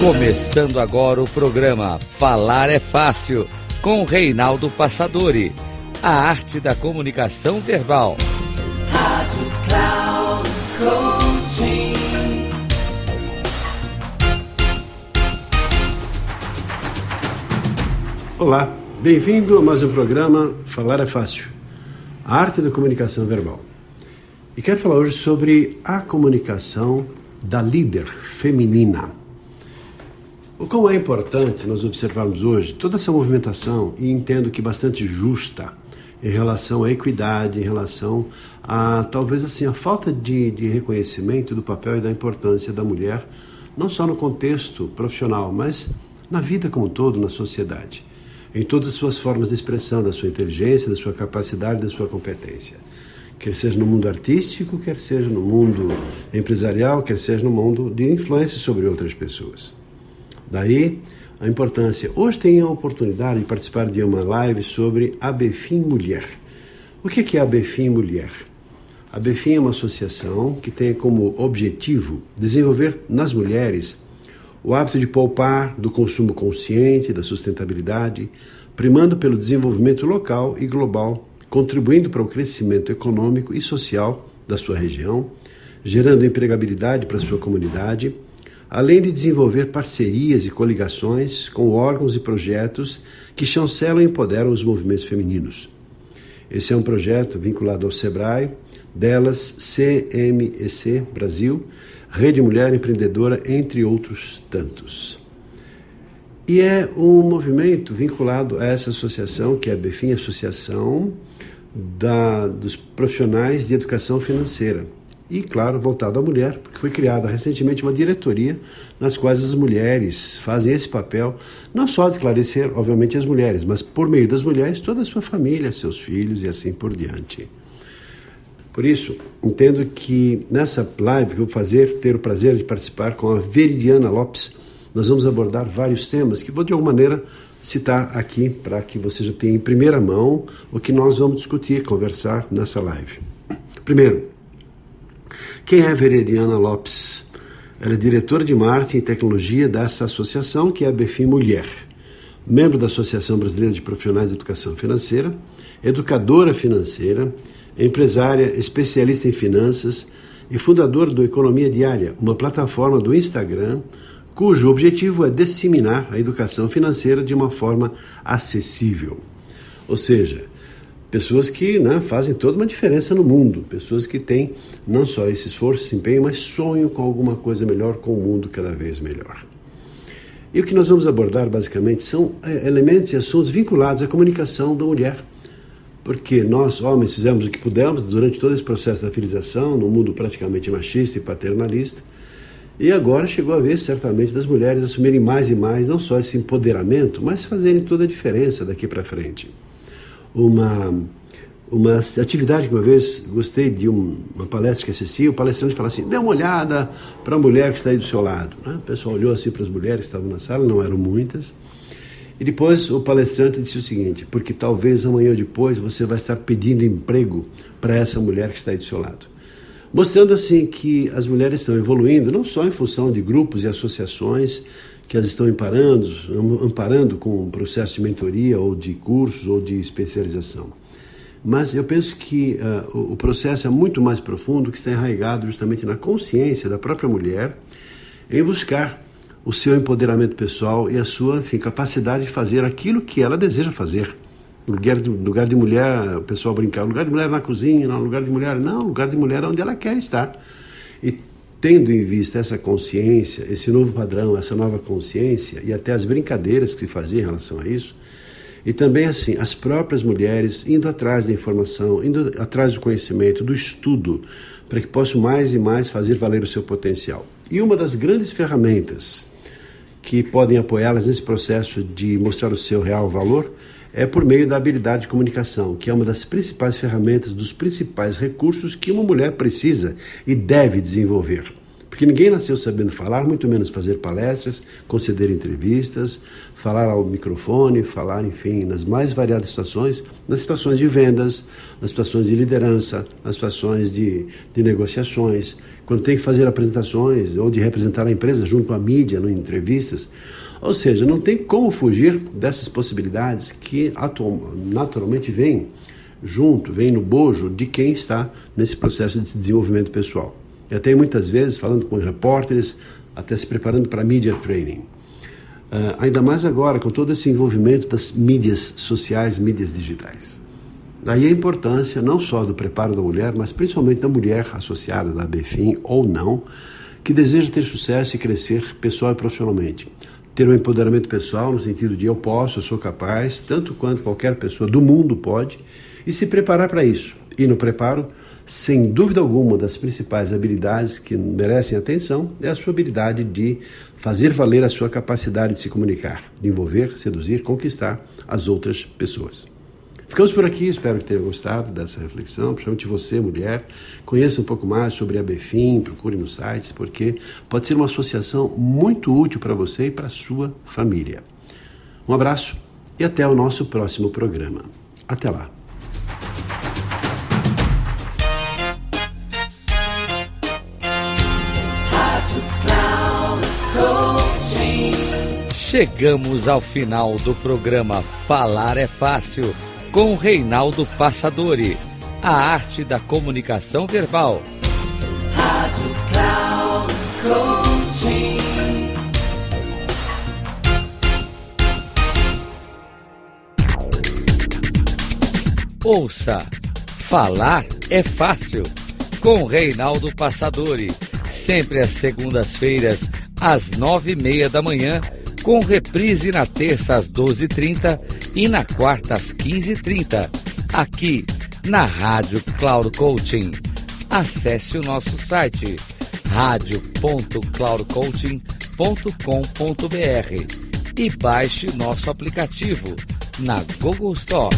Começando agora o programa Falar é Fácil, com Reinaldo Passadori. A arte da comunicação verbal. Rádio Cloud Coaching. Olá, bem-vindo a mais um programa Falar é Fácil. A arte da comunicação verbal. E quero falar hoje sobre a comunicação da líder feminina. O quão é importante nós observarmos hoje toda essa movimentação e entendo que bastante justa em relação à equidade, em relação a talvez assim a falta de, de reconhecimento do papel e da importância da mulher, não só no contexto profissional, mas na vida como um todo, na sociedade, em todas as suas formas de expressão, da sua inteligência, da sua capacidade, da sua competência. Quer seja no mundo artístico, quer seja no mundo empresarial, quer seja no mundo de influência sobre outras pessoas. Daí a importância. Hoje tenho a oportunidade de participar de uma live sobre a Befim Mulher. O que é a Befim Mulher? A Befim é uma associação que tem como objetivo desenvolver nas mulheres o hábito de poupar, do consumo consciente, da sustentabilidade, primando pelo desenvolvimento local e global, contribuindo para o crescimento econômico e social da sua região, gerando empregabilidade para a sua comunidade além de desenvolver parcerias e coligações com órgãos e projetos que chancelam e empoderam os movimentos femininos. Esse é um projeto vinculado ao SEBRAE, delas CMEC Brasil, Rede Mulher Empreendedora, entre outros tantos. E é um movimento vinculado a essa associação, que é a BEFIM, Associação da, dos Profissionais de Educação Financeira, e, claro, voltado à mulher, porque foi criada recentemente uma diretoria nas quais as mulheres fazem esse papel, não só de esclarecer, obviamente, as mulheres, mas por meio das mulheres, toda a sua família, seus filhos e assim por diante. Por isso, entendo que nessa live que eu vou fazer, ter o prazer de participar com a Veridiana Lopes, nós vamos abordar vários temas que vou de alguma maneira citar aqui para que você já tenha em primeira mão o que nós vamos discutir, conversar nessa live. Primeiro, quem é Veridiana Lopes? Ela é diretora de marketing e tecnologia dessa associação, que é a Befim Mulher, membro da Associação Brasileira de Profissionais de Educação Financeira, educadora financeira, empresária especialista em finanças e fundadora do Economia Diária, uma plataforma do Instagram cujo objetivo é disseminar a educação financeira de uma forma acessível. Ou seja, pessoas que né, fazem toda uma diferença no mundo, pessoas que têm não só esse esforço, esse empenho, mas sonham com alguma coisa melhor, com o um mundo cada vez melhor. E o que nós vamos abordar basicamente são é, elementos e assuntos vinculados à comunicação da mulher. Porque nós, homens, fizemos o que pudemos durante todo esse processo da filização, num mundo praticamente machista e paternalista, e agora chegou a vez, certamente, das mulheres assumirem mais e mais, não só esse empoderamento, mas fazerem toda a diferença daqui para frente uma, uma atividade que uma vez gostei de um, uma palestra que assisti, o palestrante fala assim, dê uma olhada para a mulher que está aí do seu lado. Né? O pessoal olhou assim para as mulheres que estavam na sala, não eram muitas, e depois o palestrante disse o seguinte, porque talvez amanhã ou depois você vai estar pedindo emprego para essa mulher que está aí do seu lado. Mostrando assim que as mulheres estão evoluindo, não só em função de grupos e associações que as estão amparando, amparando com um processo de mentoria ou de cursos ou de especialização. Mas eu penso que uh, o processo é muito mais profundo, que está enraizado justamente na consciência da própria mulher em buscar o seu empoderamento pessoal e a sua enfim, capacidade de fazer aquilo que ela deseja fazer. Lugar de, lugar de mulher, o pessoal brincar, lugar de mulher na cozinha, não, lugar de mulher, não, lugar de mulher é onde ela quer estar. E tendo em vista essa consciência, esse novo padrão, essa nova consciência e até as brincadeiras que se faziam em relação a isso, e também assim, as próprias mulheres indo atrás da informação, indo atrás do conhecimento, do estudo, para que possam mais e mais fazer valer o seu potencial. E uma das grandes ferramentas que podem apoiá-las nesse processo de mostrar o seu real valor é por meio da habilidade de comunicação, que é uma das principais ferramentas, dos principais recursos que uma mulher precisa e deve desenvolver Porque ninguém nasceu sabendo falar, muito menos fazer palestras, conceder entrevistas, falar ao microfone, falar, enfim, nas mais variadas situações, nas situações de vendas, nas situações de liderança, nas situações de, de negociações, quando tem que fazer apresentações ou de representar a empresa junto à mídia, em entrevistas. Ou seja, não tem como fugir dessas possibilidades que naturalmente vêm junto, vêm no bojo de quem está nesse processo de desenvolvimento pessoal. Eu tenho muitas vezes falando com repórteres, até se preparando para media training. Uh, ainda mais agora, com todo esse envolvimento das mídias sociais, mídias digitais. Daí a importância não só do preparo da mulher, mas principalmente da mulher associada da BFIM ou não, que deseja ter sucesso e crescer pessoal e profissionalmente. Ter um empoderamento pessoal no sentido de eu posso, eu sou capaz, tanto quanto qualquer pessoa do mundo pode, e se preparar para isso. E no preparo, sem dúvida alguma, das principais habilidades que merecem atenção é a sua habilidade de fazer valer a sua capacidade de se comunicar, de envolver, seduzir, conquistar as outras pessoas. Ficamos por aqui, espero que tenha gostado dessa reflexão, principalmente você, mulher. Conheça um pouco mais sobre a Befim, procure nos sites, porque pode ser uma associação muito útil para você e para a sua família. Um abraço e até o nosso próximo programa. Até lá. Chegamos ao final do programa Falar é Fácil com Reinaldo Passadori. A arte da comunicação verbal. Rádio Cloud. Ouça, falar é fácil. Com Reinaldo Passadori, sempre às segundas-feiras, às nove e meia da manhã com reprise na terça às 12h30 e na quarta às 15h30, aqui na Rádio Cloud Coaching. Acesse o nosso site radio.cloudcoaching.com.br e baixe nosso aplicativo na Google Store.